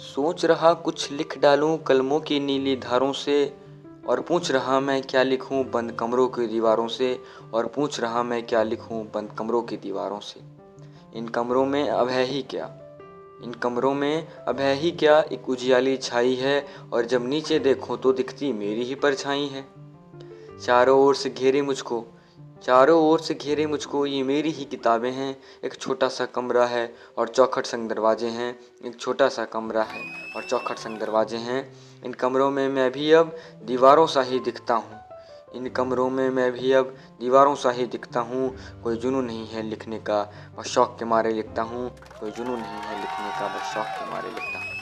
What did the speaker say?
सोच रहा कुछ लिख डालूं कलमों की नीली धारों से, और पूछ रहा मैं क्या लिखूं बंद कमरों की दीवारों से, और पूछ रहा मैं क्या लिखूं बंद कमरों की दीवारों से। इन कमरों में अब है ही क्या? इन कमरों में अब है ही क्या? एक उजियाली छाई है, और जब नीचे देखो तो दिखती मेरी ही परछाई है। चारों ओर से घेरे मुझको चारों ओर से घेरे मुझको ये मेरी ही किताबें हैं। एक छोटा सा कमरा है और चौखट संग दरवाजे हैं। एक छोटा सा कमरा है और चौखट संग दरवाजे हैं। इन कमरों में मैं भी अब दीवारों सा ही दिखता हूँ। इन कमरों में मैं भी अब दीवारों सा ही दिखता हूँ। कोई जुनू नहीं है लिखने का बस शौक के मारे लिखता हूँ। कोई जुनू नहीं है लिखने का बस शौक के मारे लिखता हूँ।